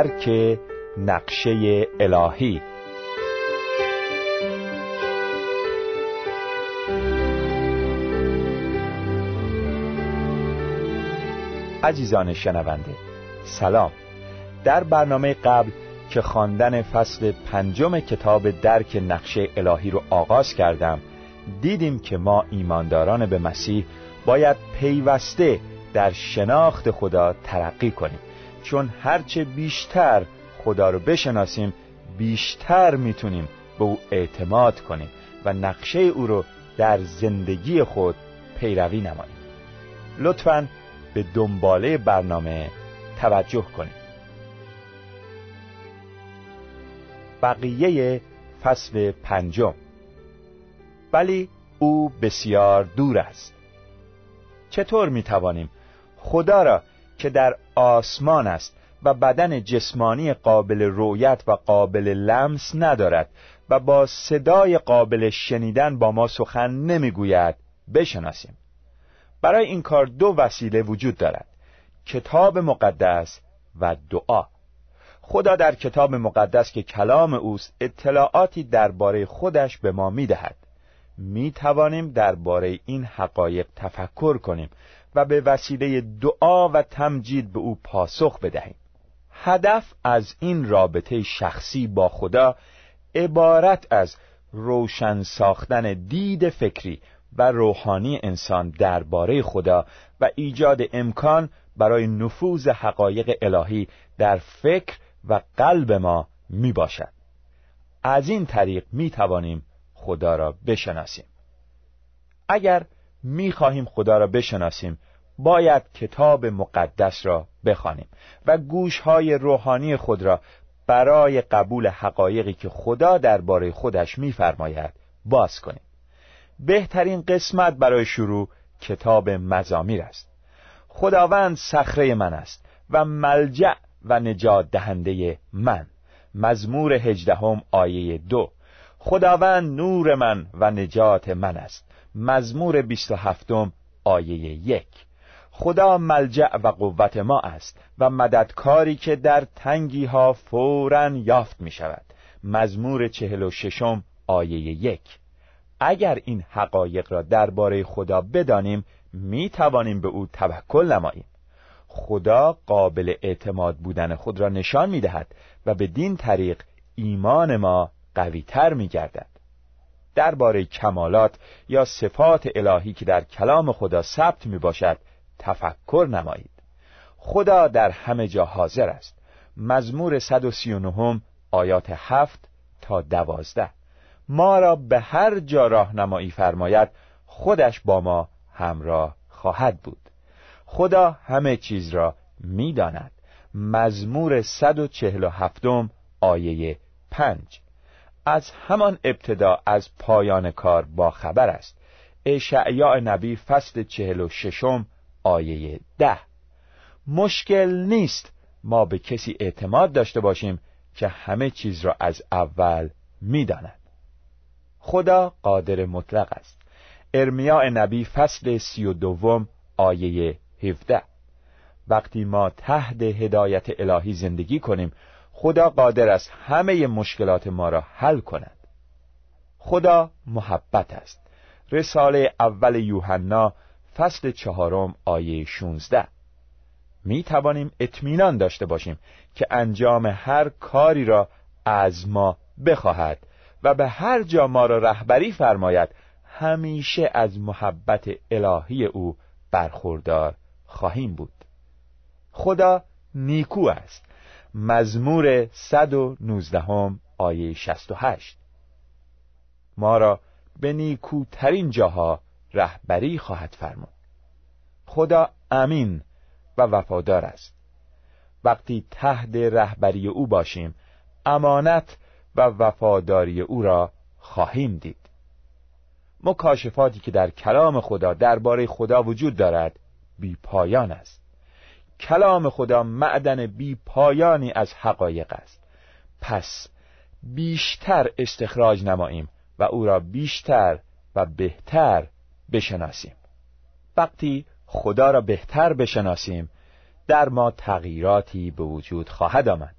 درک نقشه الهی. عزیزان شنونده سلام. در برنامه قبل که خواندن فصل پنجم کتاب درک نقشه الهی رو آغاز کردم دیدیم که ما ایمانداران به مسیح باید پیوسته در شناخت خدا ترقی کنیم. چون هرچه بیشتر خدا رو بشناسیم بیشتر می‌تونیم به او اعتماد کنیم و نقشه او رو در زندگی خود پیروی نماییم. لطفا به دنباله برنامه توجه کنیم بقیه فصل پنجم. ولی او بسیار دور است. چطور می توانیم خدا را که در آسمان است و بدن جسمانی قابل رویت و قابل لمس ندارد و با صدای قابل شنیدن با ما سخن نمی‌گوید. بشناسیم. برای این کار دو وسیله وجود دارد کتاب مقدس و دعا. خدا در کتاب مقدس که کلام اوست اطلاعاتی درباره خودش به ما می‌دهد. می توانیم درباره این حقایق تفکر کنیم و به وسیله دعا و تمجید به او پاسخ بدهیم هدف از این رابطه شخصی با خدا عبارت از روشن ساختن دید فکری و روحانی انسان درباره خدا و ایجاد امکان برای نفوذ حقایق الهی در فکر و قلب ما می باشد. از این طریق می توانیم خدا را بشناسیم. اگر می خواهیم خدا را بشناسیم. باید کتاب مقدس را بخوانیم و گوشهای روحانی خود را برای قبول حقایقی که خدا درباره خودش میفرماید باز کنیم. بهترین قسمت برای شروع کتاب مزامیر است. خداوند صخره من است و ملجع و نجات دهنده من. مزمور هجدهم آیه دو. خداوند نور من و نجات من است. مزمور بیست و هفتم آیه یک. خدا ملجع و قوت ما است و مددکاری که در تنگی ها فورا یافت می شود مزمور چهل و ششم آیه یک. اگر این حقایق را درباره خدا بدانیم می توانیم به او توکل نماییم. خدا قابل اعتماد بودن خود را نشان می دهد و به دین طریق ایمان ما قویتر می گردد درباره کمالات یا صفات الهی که در کلام خدا ثبت می باشد تفکر نمایید. خدا در همه جا حاضر است. مزمور 139 آیات 7 تا 12 ما را به هر جا راهنمایی فرماید خودش با ما همراه خواهد بود. خدا همه چیز را می‌داند. مزمور 147 آیه 5 از همان ابتدا از پایان کار با خبر است. اشعیا نبی فصل چهل و ششم آیه ده. مشکل نیست ما به کسی اعتماد داشته باشیم که همه چیز را از اول می‌داند. خدا قادر مطلق است. ارمیا نبی فصل سی و دوم آیه 17 وقتی ما تحت هدایت الهی زندگی کنیم خدا قادر است همه مشکلات ما را حل کند. خدا محبت است. رساله اول یوحنا فصل چهارم آیه 16 می توانیم اطمینان داشته باشیم که انجام هر کاری را از ما بخواهد و به هر جا ما را رهبری فرماید همیشه از محبت الهی او برخوردار خواهیم بود. خدا نیکو است. مزمور 119 آیه 68 ما را به نیکوترین جاها رهبری خواهد فرمود. خدا امین و وفادار است. وقتی تحت رهبری او باشیم امانت و وفاداری او را خواهیم دید. مکاشفاتی که در کلام خدا درباره خدا وجود دارد بی پایان است. کلام خدا معدن بی پایانی از حقایق است. پس بیشتر استخراج نماییم و او را بیشتر و بهتر بشناسیم. وقتی خدا را بهتر بشناسیم در ما تغییراتی به وجود خواهد آمد.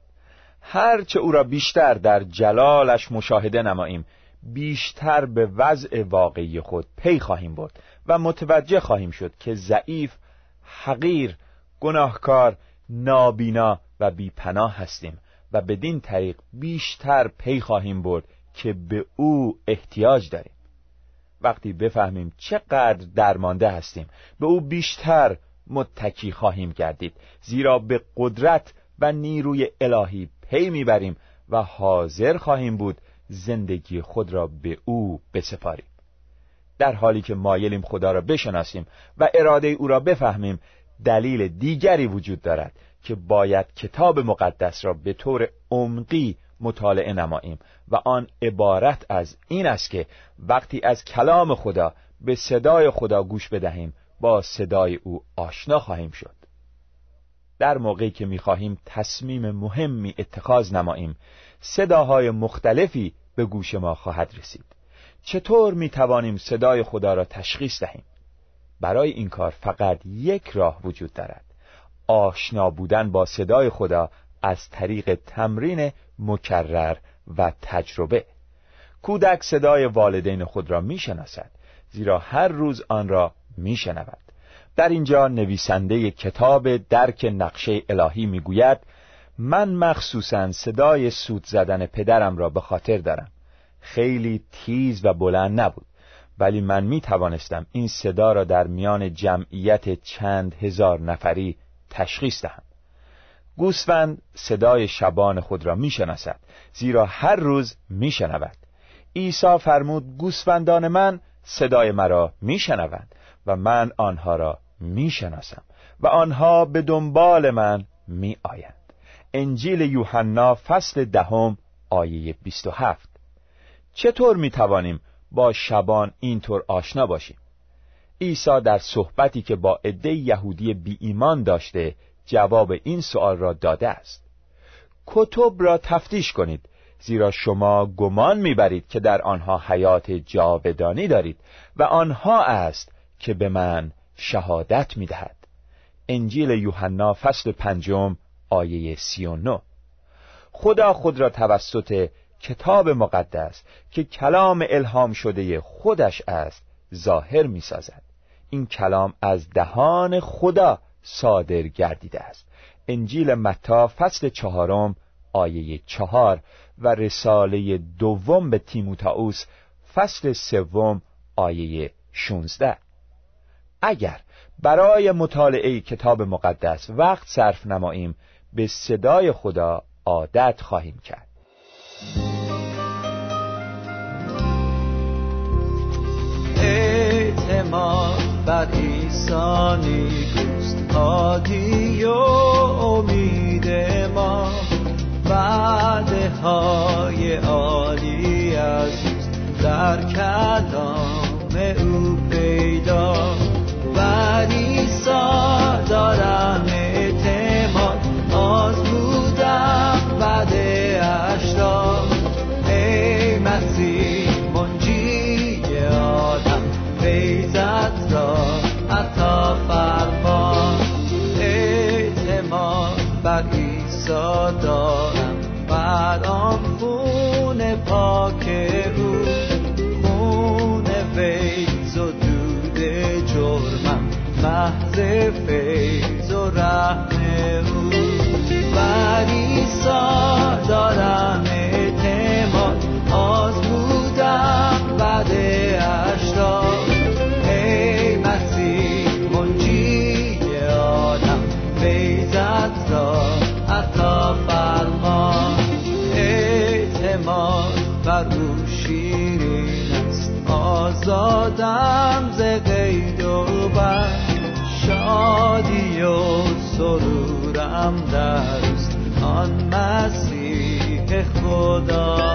هرچه او را بیشتر در جلالش مشاهده نماییم بیشتر به وضع واقعی خود پی خواهیم برد و متوجه خواهیم شد که ضعیف حقیر گناهکار نابینا و بیپناه هستیم و بدین طریق بیشتر پی خواهیم برد که به او احتیاج داریم. وقتی بفهمیم چقدر درمانده هستیم به او بیشتر متکی خواهیم گردید زیرا به قدرت و نیروی الهی پی می‌بریم و حاضر خواهیم بود زندگی خود را به او بسپاریم. در حالی که مایلیم خدا را بشناسیم و اراده او را بفهمیم دلیل دیگری وجود دارد که باید کتاب مقدس را به طور عمقی مطالعه نماییم و آن عبارت از این است که وقتی از کلام خدا به صدای خدا گوش بدهیم با صدای او آشنا خواهیم شد. در موقعی که می‌خواهیم تصمیم مهمی اتخاذ نماییم صداهای مختلفی به گوش ما خواهد رسید. چطور می توانیم صدای خدا را تشخیص دهیم؟ برای این کار فقط یک راه وجود دارد. آشنا بودن با صدای خدا از طریق تمرین مکرر و تجربه. کودک صدای والدین خود را می‌شناسد زیرا هر روز آن را میشنود. در اینجا نویسنده کتاب درک نقشه الهی می‌گوید من مخصوصا صدای سود زدن پدرم را به خاطر دارم. خیلی تیز و بلند نبود. ولی من می توانستم این صدا را در میان جمعیت چند هزار نفری تشخیص دهم. گوسفند صدای شبان خود را می‌شناسد زیرا هر روز میشنود. عیسی فرمود گوسفندان من صدای مرا میشنوند و من آنها را می‌شناسم و آنها به دنبال من میآیند. انجیل یوحنا فصل دهم آیه 27 چطور می توانیم با شبان اینطور آشنا باشیم. عیسی در صحبتی که با عده یهودی بی ایمان داشته جواب این سوال را داده است. کتب را تفتیش کنید زیرا شما گمان می‌برید که در آنها حیات جاودانی دارید و آنها است که به من شهادت می‌دهد. انجیل یوحنا فصل پنجم آیه سی و نو خدا خود را توسط کتاب مقدس که کلام الهام شده خودش است ظاهر می سازد. این کلام از دهان خدا صادر گردیده است. انجیل متا فصل چهارم آیه چهار و رساله دوم به تیموتائوس فصل سوم آیه 16 اگر برای مطالعه کتاب مقدس وقت صرف نماییم به صدای خدا عادت خواهیم کرد. اعتماد بر ایسانی گوست هادی و امید ما. وعده های عالی از در کلام او آزادم ز قید و شادی و سرورم در آن مسیح خداوند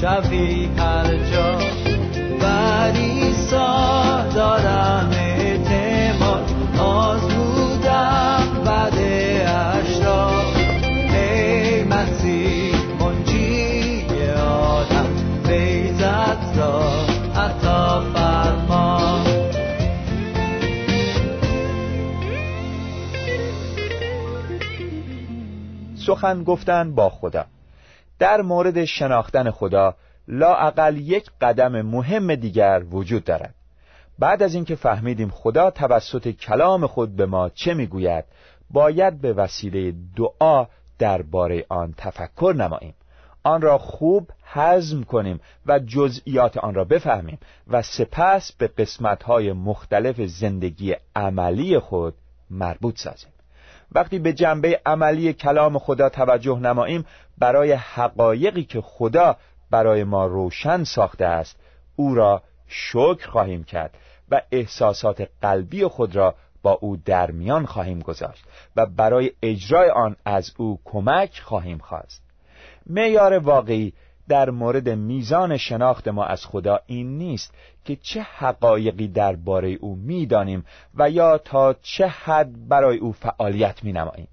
شوی هر جا. بر ایسا دارم اعتماد. آزمودم بعد اشرا ای مسیح منجی آدم. بیزت را عطا فرما. سخن گفتن با خدا. در مورد شناختن خدا لاعقل یک قدم مهم دیگر وجود دارد. بعد از اینکه فهمیدیم خدا توسط کلام خود به ما چه می‌گوید باید به وسیله دعا درباره آن تفکر نماییم. آن را خوب هضم کنیم و جزئیات آن را بفهمیم و سپس به قسمت‌های مختلف زندگی عملی خود مربوط سازیم. وقتی به جنبه عملی کلام خدا توجه نماییم برای حقایقی که خدا برای ما روشن ساخته است او را شکر خواهیم کرد و احساسات قلبی خود را با او در میان خواهیم گذاشت و برای اجرای آن از او کمک خواهیم خواست. معیار واقعی در مورد میزان شناخت ما از خدا این نیست که چه حقایقی درباره او می‌دانیم و یا تا چه حد برای او فعالیت مینماییم.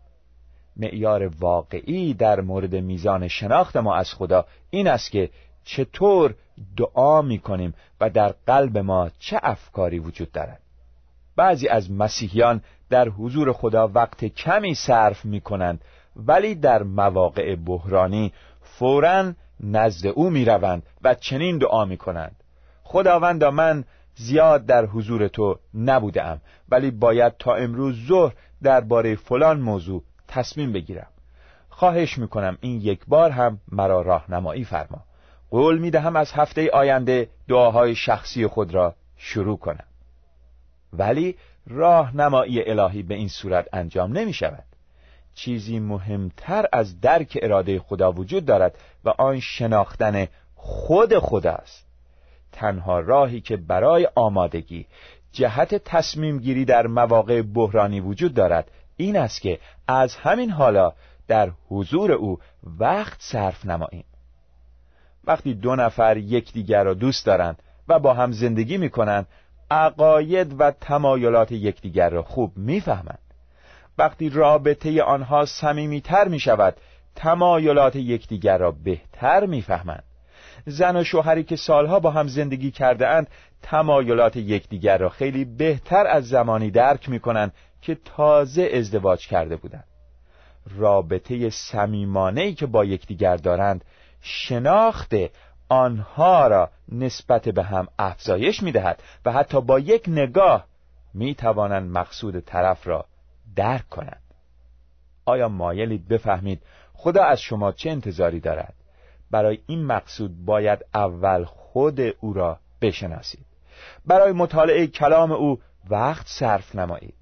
معیار واقعی در مورد میزان شناخت ما از خدا این است که چطور دعا می کنیم و در قلب ما چه افکاری وجود دارد. بعضی از مسیحیان در حضور خدا وقت کمی صرف می کنند ولی در مواقع بحرانی فوراً نزد او می روند و چنین دعا می کنند خداوندا من زیاد در حضور تو نبودم ولی باید تا امروز ظهر درباره فلان موضوع تصمیم بگیرم. خواهش می‌کنم این یک بار هم مرا راهنمایی فرما. قول می‌دهم از هفته آینده دعاهای شخصی خود را شروع کنم. ولی راهنمایی الهی به این صورت انجام نمی شود چیزی مهمتر از درک اراده خدا وجود دارد و آن شناختن خود خدا است. تنها راهی که برای آمادگی جهت تصمیم گیری در مواقع بحرانی وجود دارد این است که از همین حالا در حضور او وقت صرف نماییم. وقتی دو نفر یکدیگر را دوست دارند و با هم زندگی می کنند عقاید و تمایلات یکدیگر را خوب می‌فهمند. وقتی رابطه آنها صمیمیتر می شود تمایلات یکدیگر را بهتر می‌فهمند. زن و شوهری که سالها با هم زندگی کرده اند تمایلات یکدیگر را خیلی بهتر از زمانی درک می کنند که تازه ازدواج کرده بودند. رابطه صمیمانه که با یکدیگر دارند شناخت آنها را نسبت به هم افزایش می دهد و حتی با یک نگاه می توانند مقصود طرف را درک کنند آیا مایلید بفهمید خدا از شما چه انتظاری دارد؟ برای این مقصود باید اول خود او را بشناسید. برای مطالعه کلام او وقت صرف نمایید.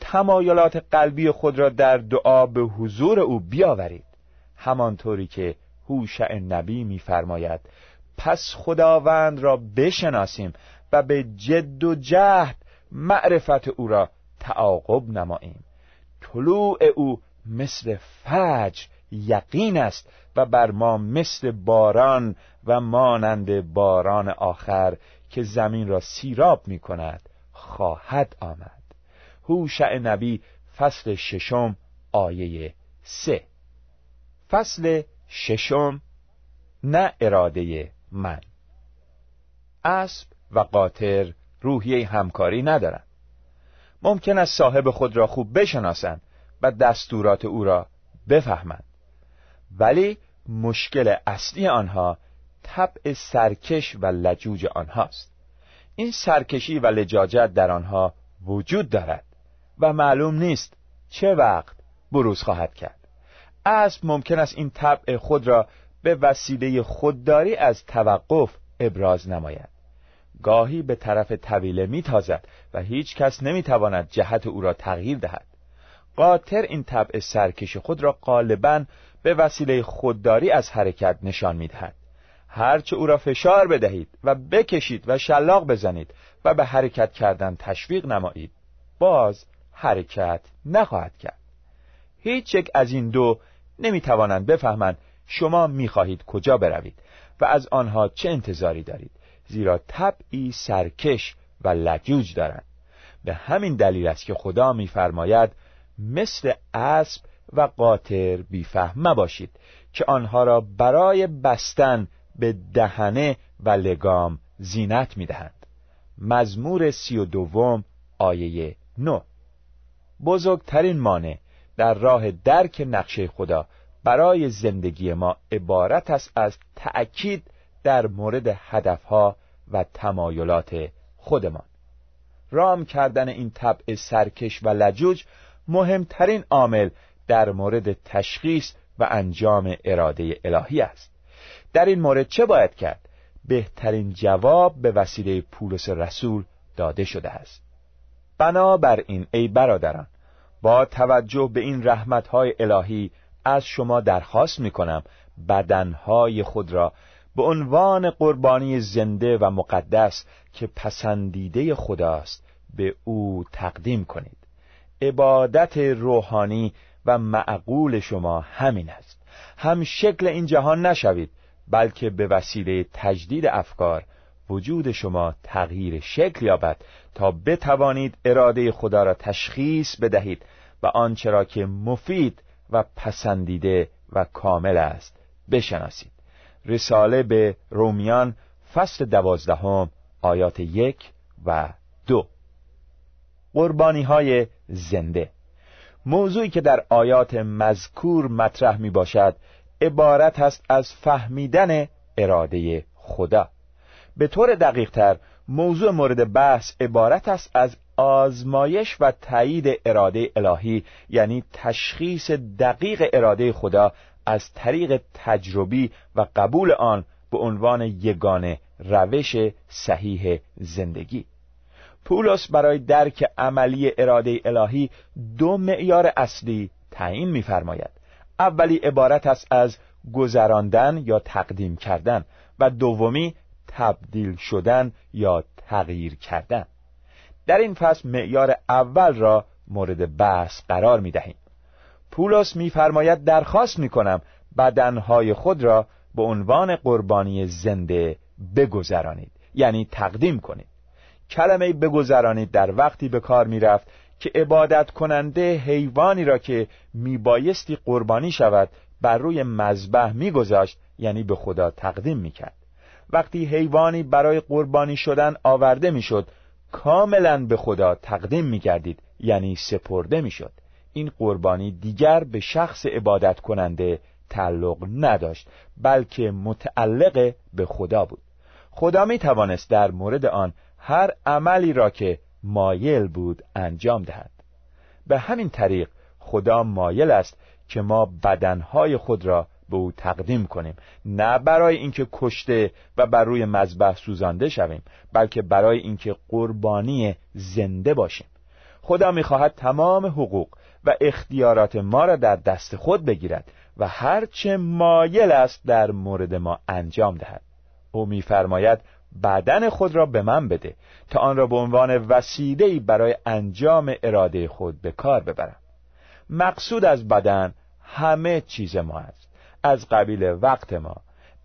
تمایلات قلبی خود را در دعا به حضور او بیاورید. همانطوری که هوشع نبی می‌فرماید پس خداوند را بشناسیم و به جد و جهد معرفت او را تعاقب نماییم. طلوع او مثل فجر یقین است و بر ما مثل باران و مانند باران آخر که زمین را سیراب می کند خواهد آمد. هوشع نبی فصل ششم آیه سه. فصل ششم نه اراده من. اسب و قاطر روحیه همکاری ندارند. ممکن است صاحب خود را خوب بشناسند و دستورات او را بفهمند. ولی مشکل اصلی آنها طبع سرکش و لجوج آنهاست. این سرکشی و لجاجت در آنها وجود دارد و معلوم نیست چه وقت بروز خواهد کرد. اسب ممکن است این طبع خود را به وسیله خودداری از توقف ابراز نماید. گاهی به طرف طویله میتازد و هیچ کس نمی‌تواند جهت او را تغییر دهد. قاطر این طبع سرکش خود را غالبا به وسیله خودداری از حرکت نشان می‌دهد. هرچه او را فشار بدهید و بکشید و شلاق بزنید و به حرکت کردن تشویق نمایید باز حرکت نخواهد کرد. هیچ یک از این دو نمی‌توانند بفهمند شما می‌خواهید کجا بروید و از آنها چه انتظاری دارید. زیرا طبعی سرکش و لجوج دارند. به همین دلیل است که خدا میفرماید مثل اسب و قاطر بیفهم مباشید که آنها را برای بستن به دهنه و لگام زینت می‌دهند. مزمور سی و دوم آیه نو بزرگترین مانع در راه درک نقشه خدا برای زندگی ما عبارت است از تأکید در مورد هدفها و تمایلات خودمان. رام کردن این طبع سرکش و لجوج مهمترین عامل در مورد تشخیص و انجام اراده الهی است. در این مورد چه باید کرد؟ بهترین جواب به وسیله پولس رسول داده شده است. بنابراین ای برادران با توجه به این رحمتهای الهی از شما درخواست می کنم بدنهای خود را به عنوان قربانی زنده و مقدس که پسندیده خداست به او تقدیم کنید. عبادت روحانی و معقول شما همین است. هم شکل این جهان نشوید بلکه به وسیله تجدید افکار وجود شما تغییر شکل یابد تا بتوانید اراده خدا را تشخیص بدهید و آنچه را که مفید و پسندیده و کامل است بشناسید. رساله به رومیان فصل دوازدهم آیات یک و دو. قربانی های زنده. موضوعی که در آیات مذکور مطرح می باشد عبارت است از فهمیدن اراده خدا. به طور دقیق تر موضوع مورد بحث عبارت است از آزمایش و تایید اراده الهی یعنی تشخیص دقیق اراده خدا از طریق تجربی و قبول آن به عنوان یگانه روش صحیح زندگی. پولس برای درک عملی اراده الهی دو معیار اصلی تعیین می‌فرماید. اولی عبارت است از گذراندن یا تقدیم کردن و دومی تبدیل شدن یا تغییر کردن. در این فصل معیار اول را مورد بحث قرار می دهیم پولس میفرماید درخواست می کنم بدنهای خود را به عنوان قربانی زنده بگذرانید یعنی تقدیم کنید. کلمه بگذرانید در وقتی به کار می رفت که عبادت کننده حیوانی را که میبایستی قربانی شود بر روی مذبح میگذاشت یعنی به خدا تقدیم می‌کرد. وقتی حیوانی برای قربانی شدن آورده می‌شد کاملا به خدا تقدیم میگردید یعنی سپرده می‌شد. این قربانی دیگر به شخص عبادت کننده تعلق نداشت بلکه متعلق به خدا بود. خدا می توانست در مورد آن هر عملی را که مایل بود انجام دهد. به همین طریق خدا مایل است که ما بدنهای خود را به او تقدیم کنیم. نه برای اینکه کشته و بر روی مذبح سوزانده شویم بلکه برای اینکه قربانی زنده باشیم. خدا می‌خواهد تمام حقوق و اختیارات ما را در دست خود بگیرد و هرچه مایل است در مورد ما انجام دهد. او میفرماید بدن خود را به من بده تا آن را به عنوان وسیله‌ای برای انجام اراده خود به کار ببرم. مقصود از بدن همه چیز ما است. از قبیل وقت ما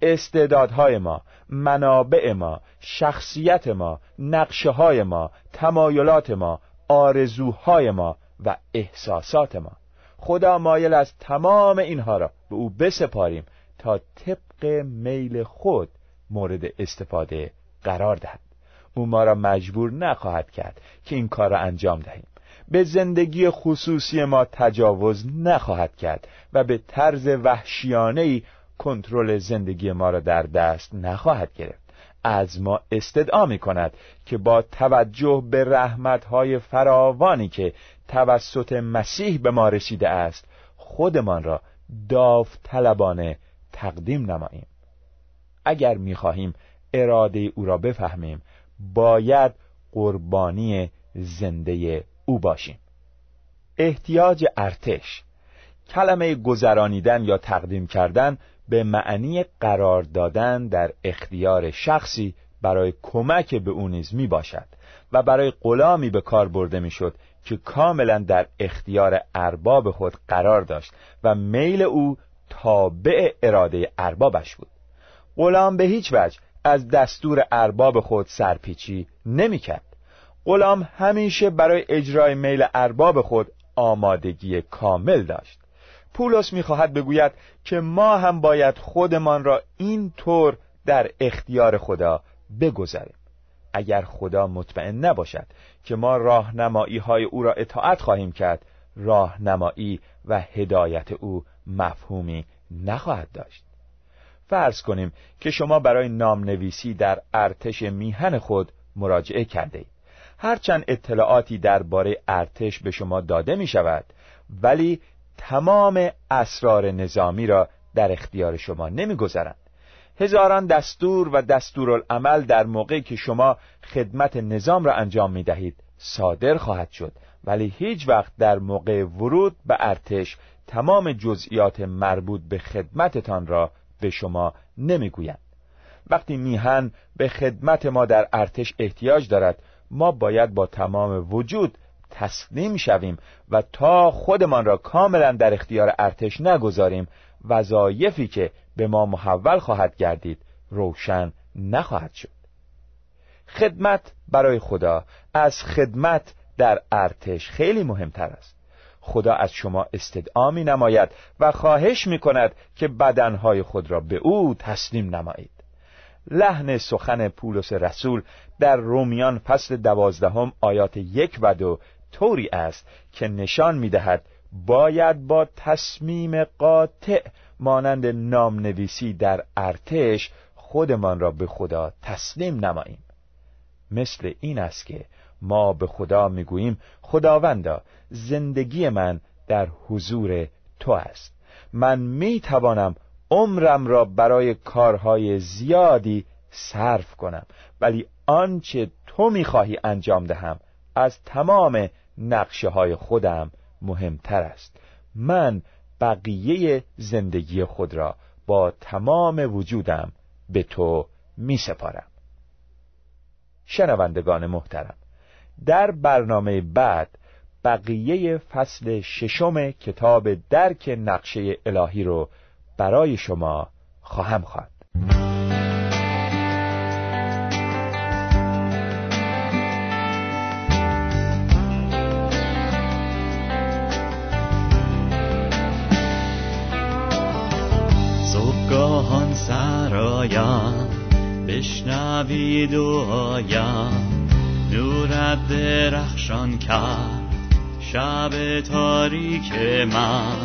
استعدادهای ما منابع ما شخصیت ما نقشه های ما تمایلات ما آرزوهای ما و احساسات ما. خدا مایل از تمام اینها را به او بسپاریم تا طبق میل خود مورد استفاده قرار دهد. او ما را مجبور نخواهد کرد که این کار را انجام دهیم. به زندگی خصوصی ما تجاوز نخواهد کرد و به طرز وحشیانه کنترل زندگی ما را در دست نخواهد گرفت. از ما استدعا می کند که با توجه به رحمتهای فراوانی که توسط مسیح به ما رسیده است خودمان را داوطلبانه تقدیم نماییم. اگر می‌خواهیم اراده او را بفهمیم باید قربانی زنده او باشیم. احتیاج ارتش کلمه گذرانیدن یا تقدیم کردن به معنی قرار دادن در اختیار شخصی برای کمک به او نیز می باشد و برای غلامی به کار برده می شد که کاملا در اختیار ارباب خود قرار داشت و میل او تابع اراده اربابش بود غلام به هیچ وجه از دستور ارباب خود سرپیچی نمی‌کرد. غلام همیشه برای اجرای میل ارباب خود آمادگی کامل داشت پولس می‌خواهد بگوید که ما هم باید خودمان را این طور در اختیار خدا بگذاریم اگر خدا مطمئن نباشد که ما راهنمایی های او را اطاعت خواهیم کرد راهنمایی و هدایت او مفهومی نخواهد داشت فرض کنیم که شما برای نام نویسی در ارتش میهن خود مراجعه کرده اید. هرچند اطلاعاتی درباره ارتش به شما داده می شود ولی تمام اسرار نظامی را در اختیار شما نمی‌گذارند. هزاران دستور و دستورالعمل در موقعی که شما خدمت نظام را انجام می دهید صادر خواهد شد. ولی هیچ وقت در موقع ورود به ارتش تمام جزئیات مربوط به خدمتتان را به شما نمی‌گویند. وقتی میهن به خدمت ما در ارتش احتیاج دارد ما باید با تمام وجود تسلیم شویم و تا خودمان را کاملا در اختیار ارتش نگذاریم وظایفی که به ما محول خواهد گردید روشن نخواهد شد. خدمت برای خدا از خدمت در ارتش خیلی مهمتر است. خدا از شما استدعا می نماید و خواهش می کند که بدنهای خود را به او تسلیم نمایید. لحن سخن پولس رسول در رومیان فصل دوازدهم آیات یک و دو طوری است که نشان می دهد باید با تصمیم قاطع مانند نام نویسی در ارتش خودمان را به خدا تسلیم نماییم. مثل این است که ما به خدا می‌گوییم خداوندا زندگی من در حضور تو است. من می توانم عمرم را برای کارهای زیادی صرف کنم ولی آنچه تو می‌خواهی انجام دهم از تمام نقشه های خودم مهمتر است من بقیه زندگی خود را با تمام وجودم به تو می سپارم شنوندگان محترم در برنامه بعد بقیه فصل ششم کتاب درک نقشه الهی رو برای شما خواهم خواند. سرایم بشنوید دعایم. نورت درخشان کرد شب تاریک من.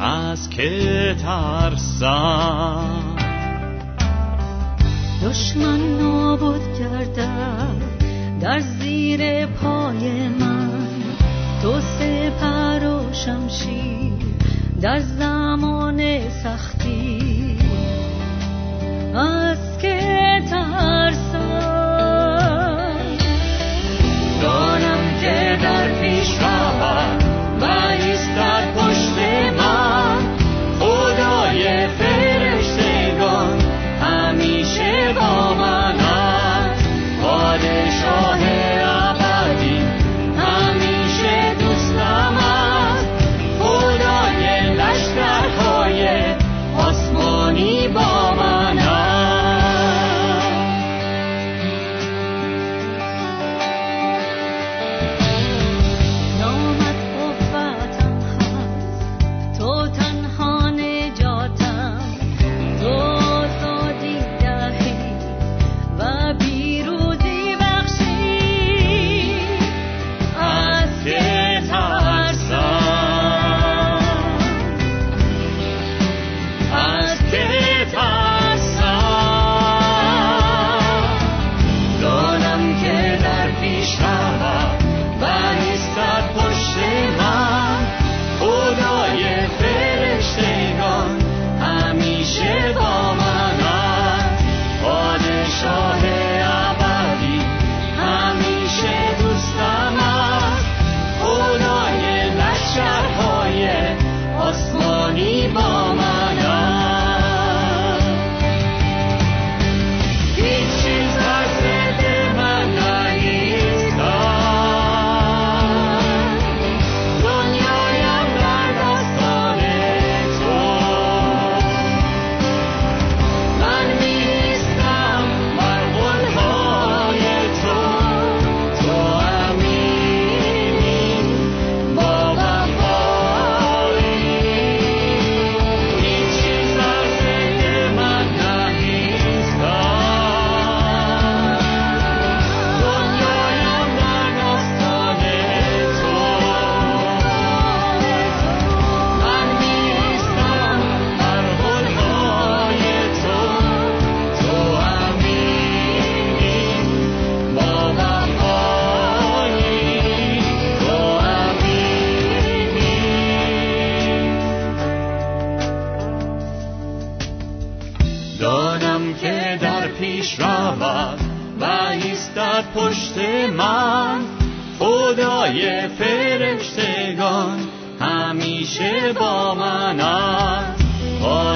از که ترسم. دشمن نابود کردم در زیر پای من. تو سپر و شمشیر در زمان سختی از که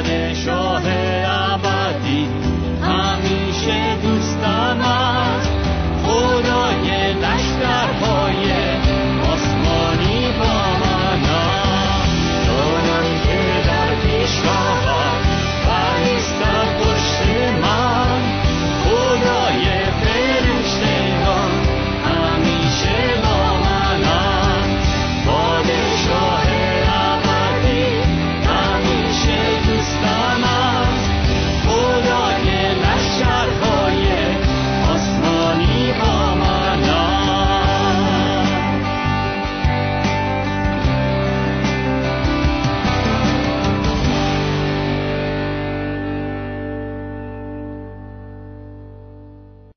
همیشه